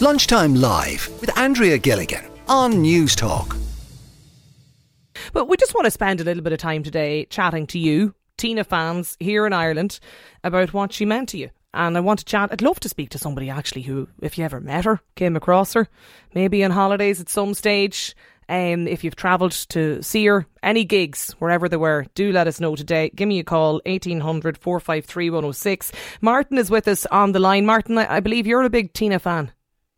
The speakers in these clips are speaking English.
Lunchtime Live with Andrea Gilligan on Newstalk. But we just want to spend a little bit of time today chatting to you, Tina fans here in Ireland, about what she meant to you. And I want to chat. I'd love to speak to somebody actually who, if you ever met her, came across her, maybe on holidays at some stage. Um, if you've travelled to see her, any gigs, wherever they were, do let us know today. Give me a call, 1800 453 106. Martin is with us on the line. Martin, I, I believe you're a big Tina fan.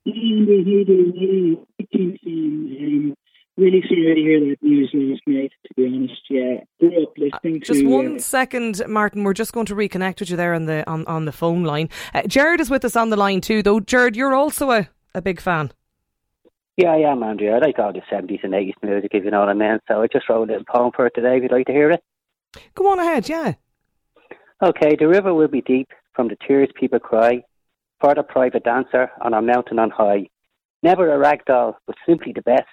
Indeed, um, really sorry to hear that news last night, to be honest. Yeah, grew up listening Just to. one uh, second, Martin. We're just going to reconnect with you there on the on, on the phone line. Uh, Jared is with us on the line too, though. Jared, you're also a, a big fan. Yeah, I am, Andrea. I like all the 70s and 80s music, if you know what I mean. So I just wrote a little poem for it today, if you'd like to hear it. Go on ahead, yeah. Okay, the river will be deep from the tears people cry for the private dancer on a mountain on high. Never a rag doll, but simply the best.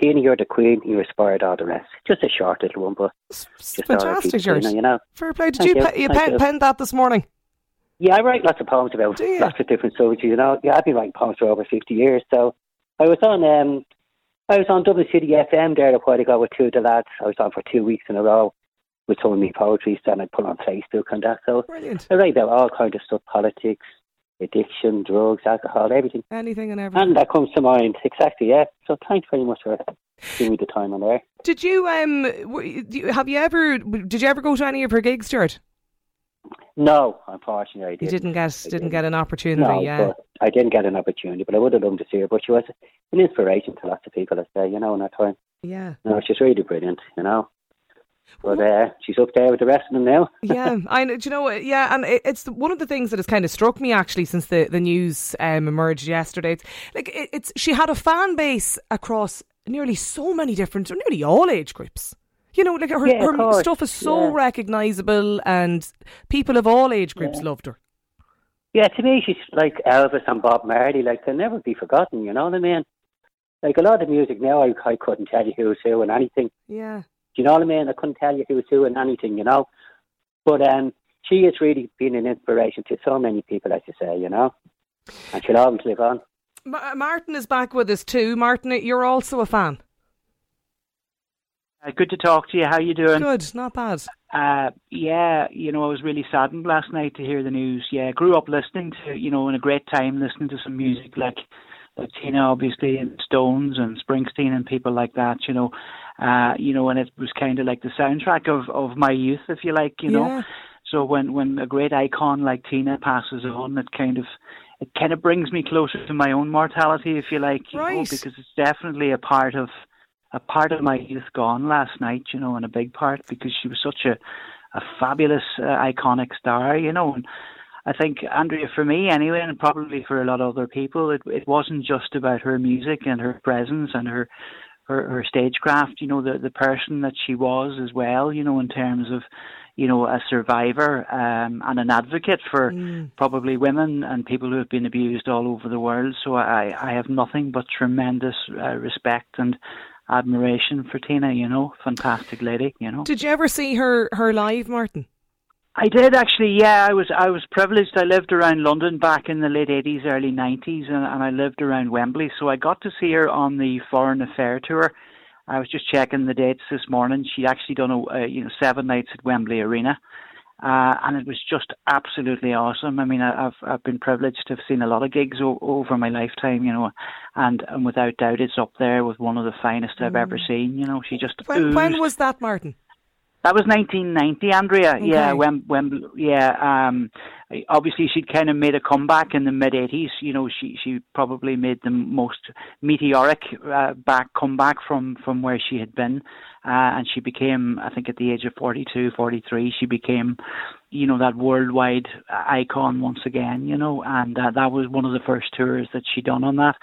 Tina, you're the queen, you inspired all the rest. Just a short little one, but It's, just fantastic, Tina, you know. Fair play. Did Thank you, you. pe- you pen, penned that this morning? Yeah, I write lots of poems about lots of different subjects, you know. Yeah, I've been writing poems for over 50 years. So I was on um, I was on Dublin City FM there a while ago with two of the lads. I was on for two weeks in a row with some of my poetry, then I put on Facebook and that. So Brilliant. I write about all kinds of stuff, politics, addiction, drugs, alcohol, everything. Anything and everything. And that comes to mind, exactly, yeah. So thanks very much for giving me the time on there. Did you um w- do you- have you ever did you ever go to any of her gigs, Stuart? No, unfortunately I You didn't. didn't get I didn't get an opportunity. No, yeah. but I didn't get an opportunity, but I would have loved to see her. But she was an inspiration to lots of people, I say, you know, in that time. Yeah. No, she's really brilliant, you know. But uh, she's up there with the rest of them now. yeah, I know. Do you know what? Yeah, and it, it's one of the things that has kind of struck me actually since the the news um, emerged yesterday. It's like it, it's she had a fan base across nearly so many different, or nearly all age groups. You know, like her, Yeah, her stuff is so yeah. recognisable, and people of all age groups loved her. Yeah, to me, she's like Elvis and Bob Marley. Like, they'll never be forgotten, you know what I mean? Like, a lot of music now, I, I couldn't tell you who's who and anything. Yeah. Do you know what I mean? I couldn't tell you who's who and anything, you know? But um, she has really been an inspiration to so many people, as you say, you know? And she'll always live on. Ma- Martin is back with us too. Martin, you're also a fan. Uh, good to talk to you. How you doing? Good, not bad. Uh, yeah, you know, I was really saddened last night to hear the news. Yeah, grew up listening to, you know, in a great time listening to some music like, like Tina, obviously, and Stones and Springsteen and people like that. You know, uh, you know, and it was kind of like the soundtrack of of my youth, if you like. You know, Yeah. so when when a great icon like Tina passes on, it kind of it kind of brings me closer to my own mortality, if you like, you know, Right. because it's definitely a part of a part of my youth gone last night, you know, and a big part because she was such a a fabulous, uh, iconic star, you know. And I think Andrea, for me anyway, and probably for a lot of other people, it it wasn't just about her music and her presence and her her, her stagecraft, you know, the the person that she was as well, you know, in terms of you know, a survivor um, and an advocate for Mm. probably women and people who have been abused all over the world. So I, I have nothing but tremendous uh, respect and admiration for Tina. You know, fantastic lady. You know, Did you ever see her her live, Martin? I did actually. Yeah, I was I was privileged. I lived around London back in the late eighties, early nineties, and, and I lived around Wembley. So I got to see her on the Foreign Affair tour. I was just checking the dates this morning. She actually done a uh, you know seven nights at Wembley Arena, uh, and it was just absolutely awesome. I mean, I, I've I've been privileged to have seen a lot of gigs o- over my lifetime, you know, and and without doubt, it's up there with one of the finest I've ever seen. You know, she just When, when was that, Martin? That was 1990, Andrea. Yeah, when when yeah. Um, obviously she'd kind of made a comeback in the mid 80s. You know, she she probably made the most meteoric uh, back comeback from from where she had been, uh, and she became, I think, at the age of 42, 43, she became, you know, that worldwide icon once again. You know, and uh, that was one of the first tours that she done on that.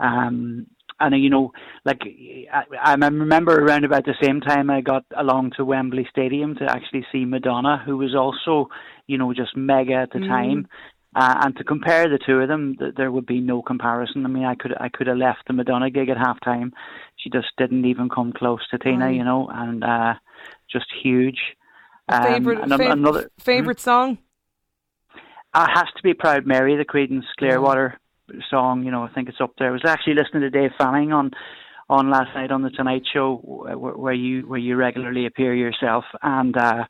Um, and uh, you know, like I, I remember around about the same time I got along to Wembley Stadium to actually see Madonna, who was also, you know, just mega at the time. Uh, and to compare the two of them, th- there would be no comparison. I mean, I could I could have left the Madonna gig at halftime. She just didn't even come close to Tina, Right. you know, and uh, just huge. Um, favorite an- fav- another favorite song? uh, has to be Proud Mary, the Creedence Clearwater song. You know, I think it's up there. I was actually listening to Dave Fanning on on last night on the Tonight Show, where, where you where you regularly appear yourself, and uh,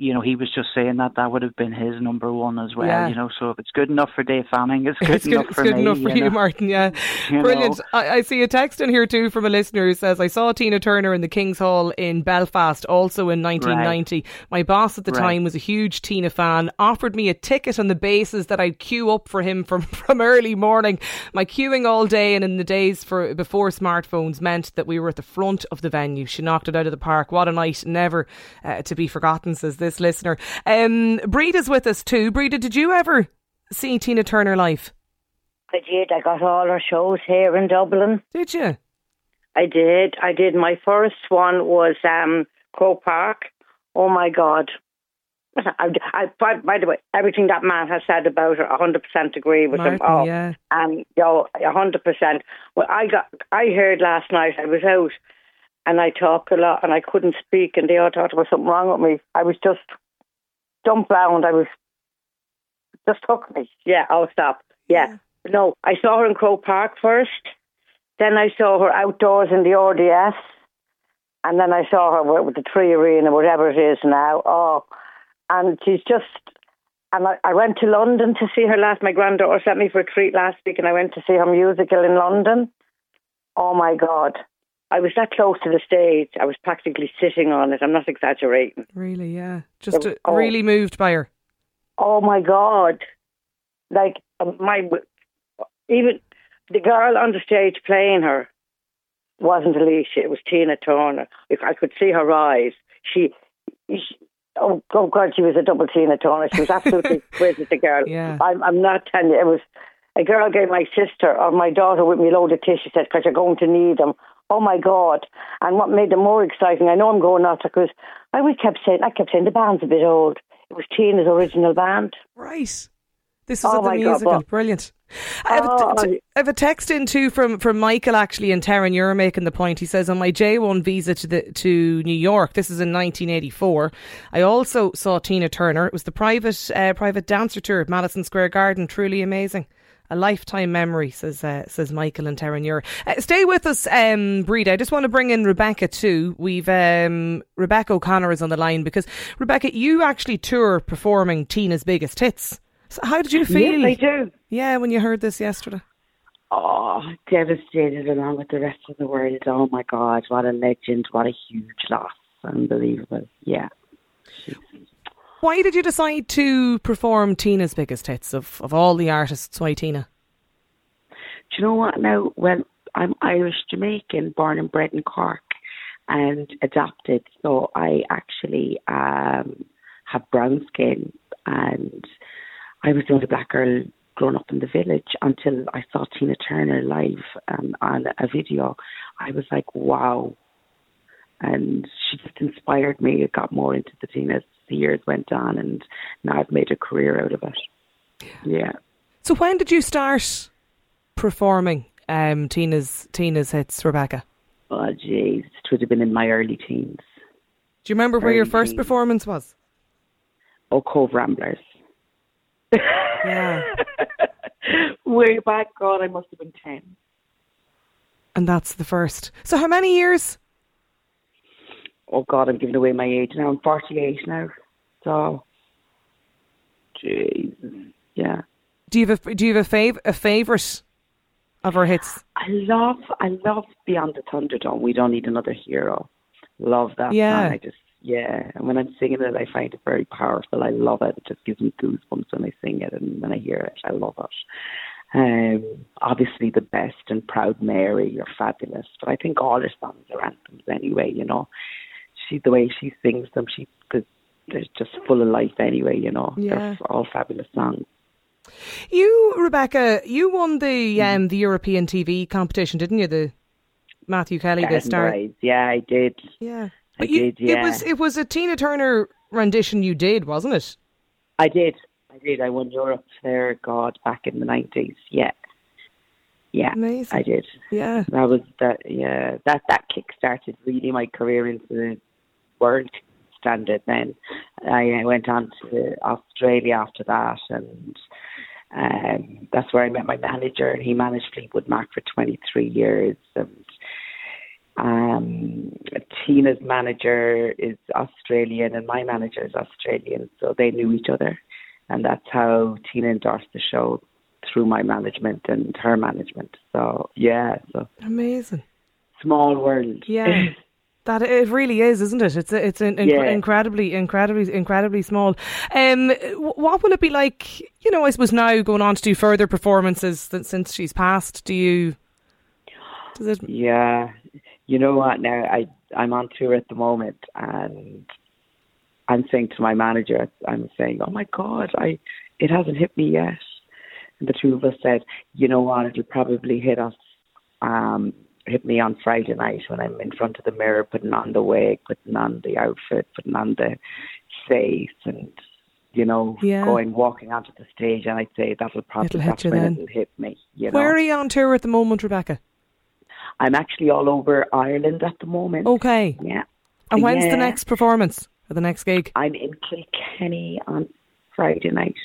you know, he was just saying that that would have been his number one as well. Yeah. You know, so if it's good enough for Dave Fanning, it's good it's good, enough it's for good me. enough for you, know. Martin. Yeah, You brilliant. I, I see a text in here too from a listener who says, "I saw Tina Turner in the King's Hall in Belfast, also in 1990. My boss at the Right. time was a huge Tina fan. Offered me a ticket on the basis that I'd queue up for him from from early morning. My queuing all day and in the days for before smartphones meant that we were at the front of the venue. She knocked it out of the park. What a night, never uh, to be forgotten," says this listener. Um, Breeda's with us too. Breeda, did you ever see Tina Turner live? I did. I got all her shows here in Dublin. Did you? I did. I did. My first one was um, Croke Park. Oh my God. I, I, by, by the way, everything that man has said about her, 100% agree with him. Martin, Oh, yeah. and yo, 100%. Well, I got, I heard last night, I was out and I talk a lot and I couldn't speak and they all thought there was something wrong with me. I was just dumbfounded. I was, just took me. Yeah, I'll stop. Yeah. No, I saw her in Croke Park first. Then I saw her outdoors in the RDS. And then I saw her with the 3Arena, whatever it is now. Oh, and she's just. And I, I went to London to see her last. My granddaughter sent me for a treat last week, and I went to see her musical in London. Oh my God. I was that close to the stage. I was practically sitting on it. I'm not exaggerating. Really, yeah. Just uh, oh. really moved by her. Oh my God. Like, uh, my. Even the girl on the stage playing her wasn't Alicia, it was Tina Turner. If I could see her eyes, she. she Oh, oh God, she was a double Tina Turner. She was absolutely exquisite, the girl. Yeah. I'm, I'm not telling you. It was a girl gave my sister or my daughter with me a load of tissues. Said, because you're going to need them. Oh my God. And what made it more exciting, I know I'm going off because I always kept saying, I kept saying the band's a bit old. It was Tina's original band. Right. This is Oh the God, musical. but- Brilliant. I have, Oh, t- I have a text in too from, from Michael actually in Terran. You're making the point. He says on my J1 visa to the to New York. This is in 1984. I also saw Tina Turner. It was the private uh, private dancer tour at Madison Square Garden. Truly amazing. A lifetime memory, says uh, says Michael and Terran. You're uh, stay with us, um, Breeda. I just want to bring in Rebecca too. We've um, Rebecca O'Connor is on the line because Rebecca, you actually tour performing Tina's biggest hits. So how did you feel? Yes, I do. Yeah, when you heard this yesterday. Oh, devastated along with the rest of the world. Oh my God, what a legend! What a huge loss! Unbelievable. Yeah. Why did you decide to perform Tina's biggest hits of, of all the artists? Why Tina? Do you know what? Now, well, I'm Irish Jamaican, born and bred in Cork, and adopted. So I actually um, have brown skin, and I was the only black girl growing up in the village until I saw Tina Turner live um, on a video. I was like, wow. And she just inspired me. It got more into the Tina as the years went on, and now I've made a career out of it. Yeah. So when did you start performing um, Tina's Tina's hits, Rebecca? Oh, jeez. It would have been in my early teens. Do you remember where your first teens. performance was? Oh, Cobh Ramblers. Yeah. Way back, God, I must have been 10. And that's the first. So how many years? Oh, God, I'm giving away my age now. I'm 48 now. So, Jesus. Yeah. Do you have a, do you have a fav a favorite of her hits? I love, I love Beyond the Thunderdome. We don't need another hero. Love that Yeah. song. I just, yeah. And when I'm singing it, I find it very powerful. I love it. It just gives me goosebumps when I sing it and when I hear it. I love it. Um, obviously, the best and Proud Mary, you're fabulous. But I think all her songs are anthems anyway. You know, she the way she sings them, she they're just full of life anyway. You know, Yeah. they're all fabulous songs. You, Rebecca, you won the Mm-hmm. um, the European TV competition, didn't you? The Matthew Kelly, the star. Yeah, I did. Yeah, I but you, did, yeah. it was it was a Tina Turner rendition you did, wasn't it? I did. I did. I won Europe there, God, back in the nineties. Yeah. Yeah. Amazing. I did. Yeah. That was that yeah, that that kick started really my career into the world standard then. I went on to Australia after that and Um, that's where I met my manager, and he managed Fleetwood Mac for 23 years. And um, Tina's manager is Australian, and my manager is Australian, so they knew each other, and that's how Tina endorsed the show through my management and her management. So yeah, so amazing, small world. Yeah. That it really is, isn't it? It's it's an, Yeah. incredibly, incredibly, incredibly small. Um, what will it be like? You know, I suppose now going on to do further performances since she's passed. Do you? Does it? Yeah, you know what? Now I I'm on tour at the moment, and I'm saying to my manager, I'm saying, "Oh my God, I it hasn't hit me yet." And the two of us said, "You know what? It'll probably hit us, um, hit me on Friday night when I'm in front of the mirror, putting on the wig, putting on the outfit, putting on the face, and." You know, Yeah. going walking onto the stage, and I'd say that'll probably It'll hit you then. it'll hit me. You know, Where are you on tour at the moment, Rebecca? I'm actually all over Ireland at the moment. Okay. Yeah. And when's the next performance or the next gig? I'm in Kilkenny on Friday night.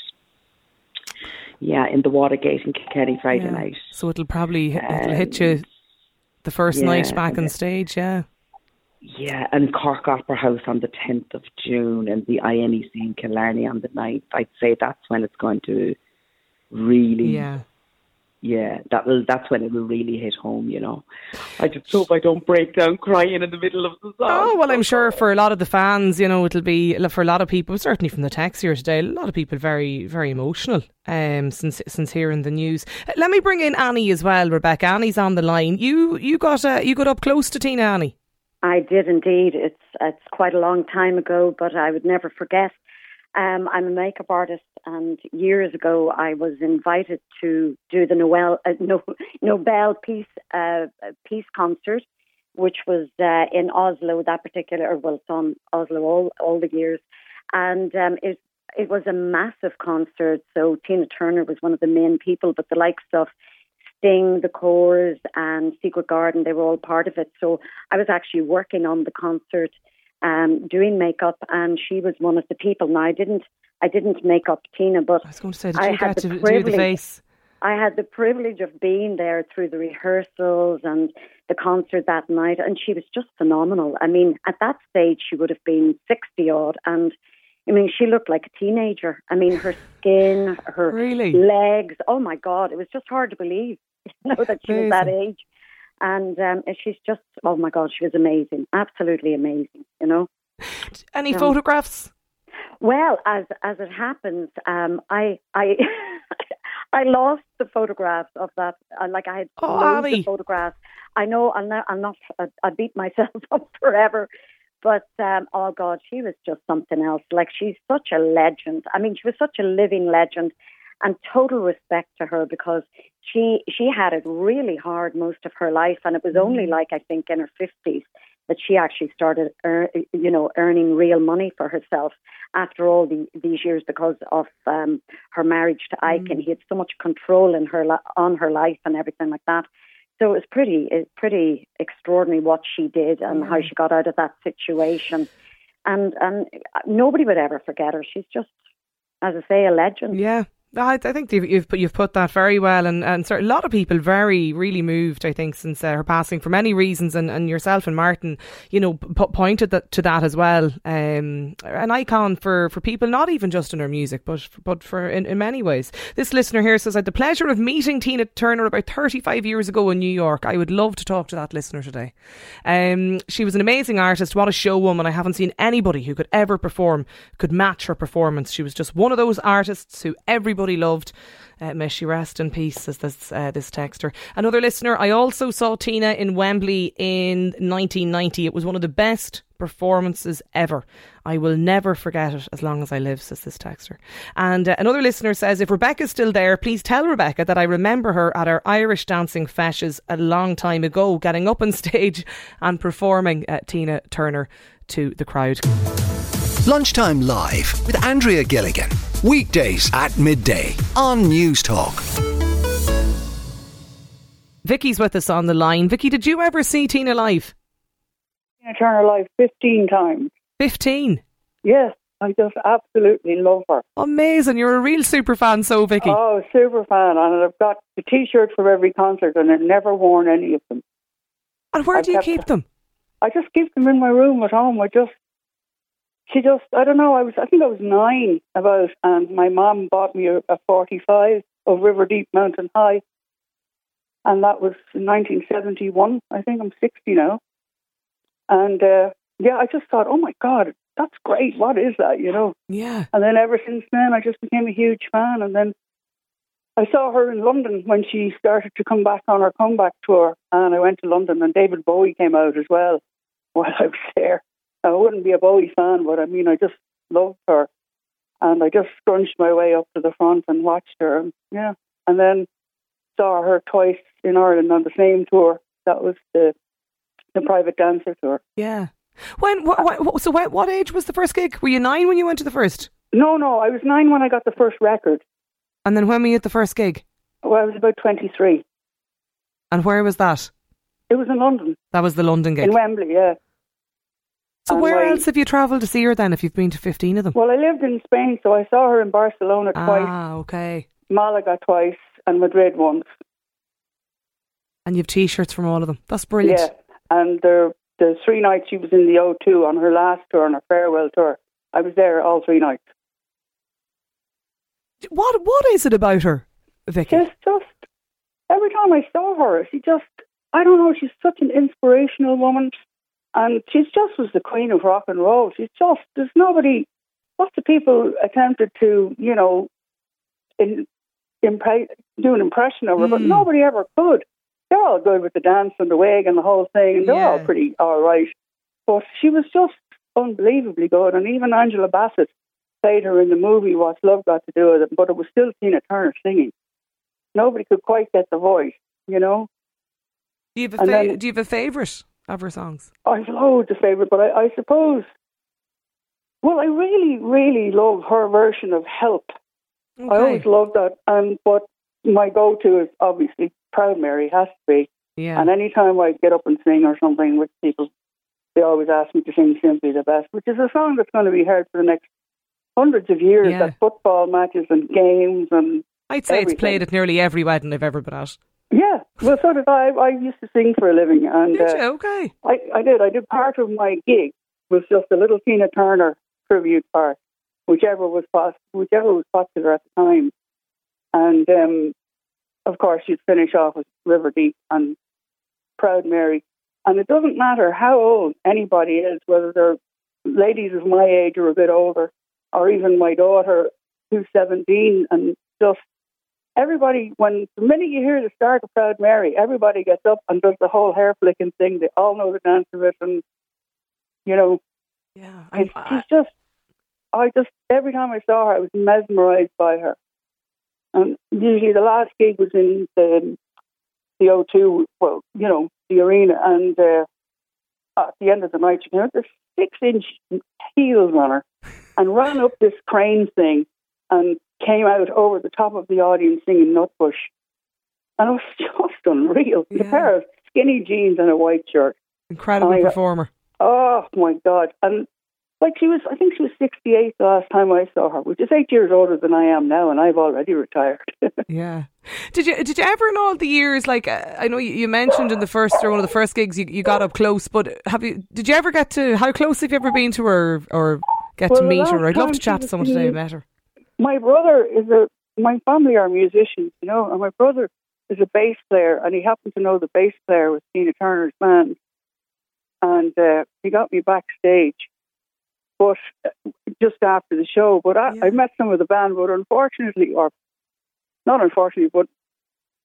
Yeah, in the Watergate in Kilkenny Friday Yeah. night. So it'll probably it'll hit you the first yeah, night back on stage. Yeah. Yeah, and Cork Opera House on the 10th of June and the INEC in Killarney on the 9th. I'd say that's when it's going to really, Yeah. Yeah, that will, that's when it will really hit home, you know. I just hope I don't break down crying in the middle of the song. Oh well, I'm sure for a lot of the fans, you know, it'll be for a lot of people, certainly from the text here today, a lot of people very, very emotional. Um, since since hearing the news, Uh, let me bring in Annie as well. Rebecca, Annie's on the line. You you got uh, you got up close to Tina Annie. I did indeed. It's it's quite a long time ago, but I would never forget. Um, I'm a makeup artist, and years ago I was invited to do the Noel uh, no, Nobel Peace uh, Peace concert, which was uh, in Oslo. That particular, well, it's on Oslo all all the years, and um, it it was a massive concert. So Tina Turner was one of the main people, but the likes of Sting, the Corrs, and Secret Garden, they were all part of it. So I was actually working on the concert, um, doing makeup, and she was one of the people. Now I didn't, I didn't make up Tina, but I was going to say, I had the to do the privilege- face? I had the privilege of being there through the rehearsals and the concert that night, and she was just phenomenal. I mean, at that stage, she would have been 60 odd, and I mean, she looked like a teenager. I mean, her skin, her Really? legs, oh my God, it was just hard to believe, you know, that she was that age. And um, she's just, oh my God, she was amazing, absolutely amazing, you know. Any Um, photographs? Well, as as it happens, um, I I I lost the photographs of that. Uh, like I had Oh, loads Abby. of photographs. I know I'll not I'll not I, I beat myself up forever. But um, oh God, she was just something else. Like she's such a legend. I mean, she was such a living legend, and total respect to her because she she had it really hard most of her life, and it was only like I think in her fifties that she actually started, ear, you know, earning real money for herself after all the, these years because of um, her marriage to Ike, and he had so much control in her on her life and everything like that. So it was pretty, it's pretty extraordinary what she did and how she got out of that situation. And and nobody would ever forget her. She's just, as I say, a legend. Yeah. I, I think you've, put you've put that very well, and and a lot of people very really moved. I think since uh, her passing for many reasons, and, and yourself and Martin, you know, p- pointed that, to that as well. Um, an icon for, for people, not even just in her music, but but for in, in many ways. This listener here says, "I had the pleasure of meeting Tina Turner about thirty five years ago in New York. I would love to talk to that listener today. Um, she was an amazing artist. What a showwoman! I haven't seen anybody who could ever perform could match her performance. She was just one of those artists who everybody loved. Uh, may she rest in peace, says this uh, this texter. Another listener. I also saw Tina in Wembley in 1990. It was one of the best performances ever. I will never forget it as long as I live, says this texter. And uh, another listener says, if Rebecca's still there, please tell Rebecca that I remember her at our Irish dancing feshes a long time ago, getting up on stage and performing uh, Tina Turner to the crowd. Lunchtime Live with Andrea Gilligan. Weekdays at midday on Newstalk. Vicky's with us on the line. Vicky, did you ever see Tina live? Tina Turner live 15 times. 15. Yes. I just absolutely love her. Amazing. You're a real super fan, so Vicky. Oh, super fan. And I've got the t shirt for every concert and I've never worn any of them. and where I've do you kept keep them? I just keep them in my room at home. I just, she just, I don't know, I was, I think I was nine about, and my mom bought me a, a 45 of River Deep Mountain High. And that was in 1971. I think I'm 60 now. And uh, yeah, I just thought, oh my God, that's great. What is that, you know? Yeah. And then ever since then, I just became a huge fan. And then I saw her in London when she started to come back on her comeback tour. And I went to London, and David Bowie came out as well while I was there. I wouldn't be a Bowie fan, but I mean, I just loved her. And I just scrunched my way up to the front and watched her. And yeah. And then saw her twice in Ireland on the same tour. That was the the private dancer tour. Yeah. When? What, what, so, what, what age was the first gig? Were you nine when you went to the first? No, no, I was nine when I got the first record. And then when were you at the first gig? Well, I was about 23. And where was that? It was in London, That was the London gig. in Wembley, yeah. So and where my- else have you travelled to see her then? If you've been to fifteen of them? Well, I lived in Spain, so I saw her in Barcelona twice, ah, okay. Malaga twice, and Madrid once. And you've T-shirts from all of them. That's brilliant. Yeah, and the the three nights she was in the O2 on her last tour, on her farewell tour, I was there all three nights. What What is it about her, Vicky? Just, just every time I saw her, she just, I don't know, she's such an inspirational woman, and she just was the queen of rock and roll. She's just, there's nobody. Lots of people attempted to, you know, in, impre- do an impression of her, but Mm. nobody ever could. They're all good with the dance and the wig and the whole thing, and they're all pretty all right. But she was just unbelievably good, and even Angela Bassett played her in the movie What's Love Got to Do with It, but it was still Tina Turner singing. Nobody could quite get the voice, you know. Do you have a fa- then- Do you have a favourite of her songs? I've loads of favourite, but I, I suppose, well, I really, really love her version of Help. I always love that, and but my go-to is obviously Proud Mary has to be. Yeah. And anytime I get up and sing or something with people, they always ask me to sing Simply the Best, which is a song that's going to be heard for the next hundreds of years Yeah. at football matches and games and I'd say it's played at nearly every wedding I've ever been at. Yeah. Well, so did I. I used to sing for a living, and Did uh. Okay. I, I did. I did part of my gig was just a little Tina Turner tribute part, whichever was pos- whichever was popular at the time, and um, of course you'd finish off with River Deep and Proud Mary, and it doesn't matter how old anybody is, whether they're ladies of my age or a bit older, or even my daughter who's seventeen, and just everybody, when the minute you hear the start of Proud Mary, everybody gets up and does the whole hair flicking thing. They all know the dance of it, and you know, Yeah. it's, I, she's just. I just every time I saw her, I was mesmerized by her. And usually, the last gig was in the the O2, well, you know, the arena, and uh, at the end of the night, she came out with six inch heels on her and ran up this crane thing and came out over the top of the audience singing Nutbush. And it was just unreal. Yeah. pair of skinny jeans and a white shirt. incredible I- performer. Oh my God. And like she was, I think she was 68 the last time I saw her, which is eight years older than I am now, and I've already retired. Yeah. Did you did you ever in all the years like uh, I know you, you mentioned in the first or one of the first gigs you, you got up close, but have you did you ever get to how close have you ever been to her or get Well, to meet her? I'd love to chat to someone today who met her. My brother is a, my family are musicians, you know, and my brother is a bass player, and he happened to know the bass player with Tina Turner's band. And uh, he got me backstage, but uh, just after the show. But I, I met some of the band, but unfortunately, or not unfortunately, but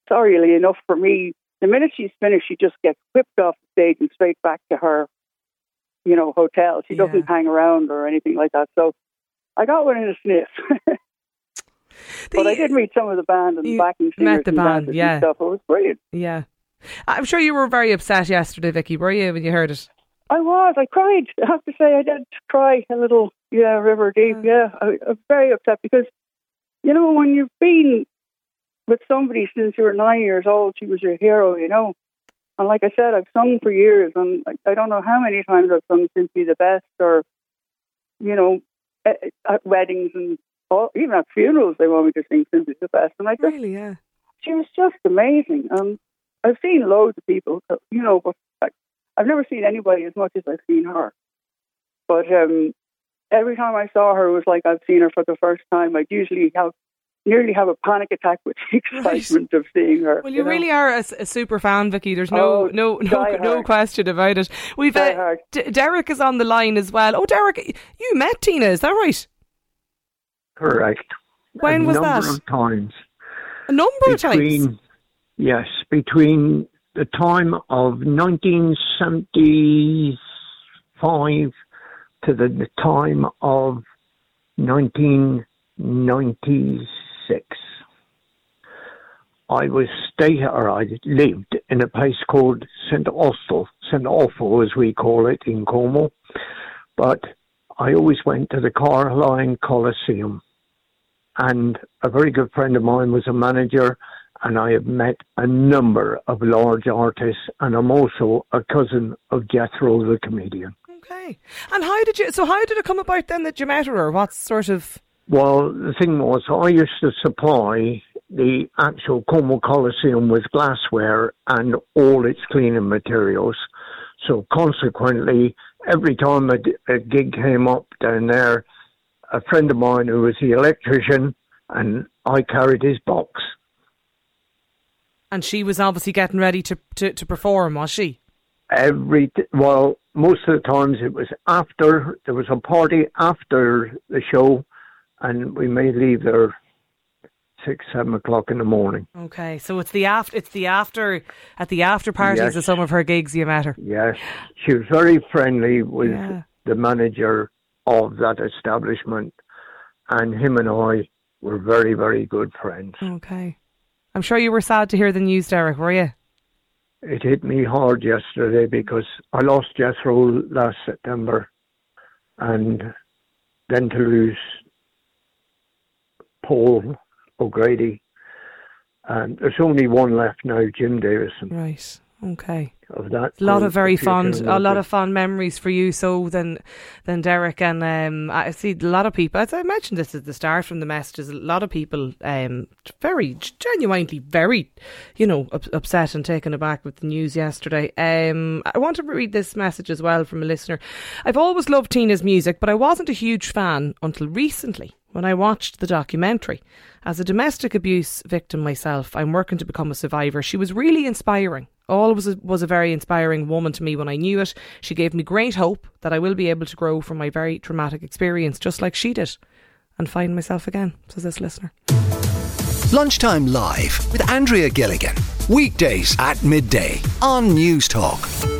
sorrily enough for me, the minute she's finished, she just gets whipped off the stage and straight back to her, you know, hotel. She Yeah. doesn't hang around or anything like that. So I got one in a sniff. but I did meet some of the band and You backing singers met the and band, yeah. and stuff. It was brilliant. Yeah. I'm sure you were very upset yesterday, Vicky, were you, when you heard it? I was. I cried. I have to say, I did cry a little. Yeah, River Deep. Yeah, I, I was very upset because, you know, when you've been with somebody since you were nine years old, she was your hero. You know, and like I said, I've sung for years, and I, I don't know how many times I've sung "Simply the Best" or, you know, at, at weddings and all, even at funerals, they want me to sing "Simply the Best." And I just, Really, yeah. she was just amazing. And I've seen loads of people, you know, but like, I've never seen anybody as much as I've seen her. But um, every time I saw her, it was like I've seen her for the first time. I'd usually have nearly have a panic attack with the excitement of seeing her. Well, you, know? really are a super fan, Vicky. There's no Oh, no no no question about it. We've uh. D- Derek is on the line as well. Oh, Derek, you met Tina, is that right? Correct. When a was number that? of times. A number of times. Between, yes, between the time of 1975 to the, time of 1996. I was stay or I lived in a place called St. Austell, St. Awful as we call it in Cornwall. But I always went to the Cornwall Coliseum and a very good friend of mine was a manager and I have met a number of large artists and I'm also a cousin of Jethro the comedian. Okay. And how did you? So how did it come about then that you met her, or what sort of? Well, the thing was, I used to supply the actual Cornwall Coliseum with glassware and all its cleaning materials. So consequently, every time a, a gig came up down there, a friend of mine who was the electrician, and I carried his box. And she was obviously getting ready to to, to perform, was she? every well most of the times it was after there was a party after the show and we may leave there six seven o'clock in the morning Okay, so it's the after it's the after at the after parties Yes. of some of her gigs you met her. yes she was very friendly with Yeah. the manager of that establishment and him and i were very very good friends Okay. I'm sure you were sad to hear the news, Derek, were you? it hit me hard yesterday because i lost jethro last september and then to lose Paul O'Grady. And there's only one left now, Jim Davidson. Right. Okay. Of that, A lot of very fond, a lot of fond memories for you. So then, then Derek and um, I see a lot of people. As I mentioned this at the start from the messages, a lot of people um, very genuinely very, you know, up, upset and taken aback with the news yesterday. Um, I want to read this message as well from a listener. I've always loved Tina's music, but I wasn't a huge fan until recently when I watched the documentary. As a domestic abuse victim myself, I'm working to become a survivor. She was really inspiring. Always was a, was a very inspiring woman to me when I knew it. She gave me great hope that I will be able to grow from my very traumatic experience, just like she did, and find myself again, says this listener. Lunchtime Live with Andrea Gilligan. Weekdays at midday on Newstalk.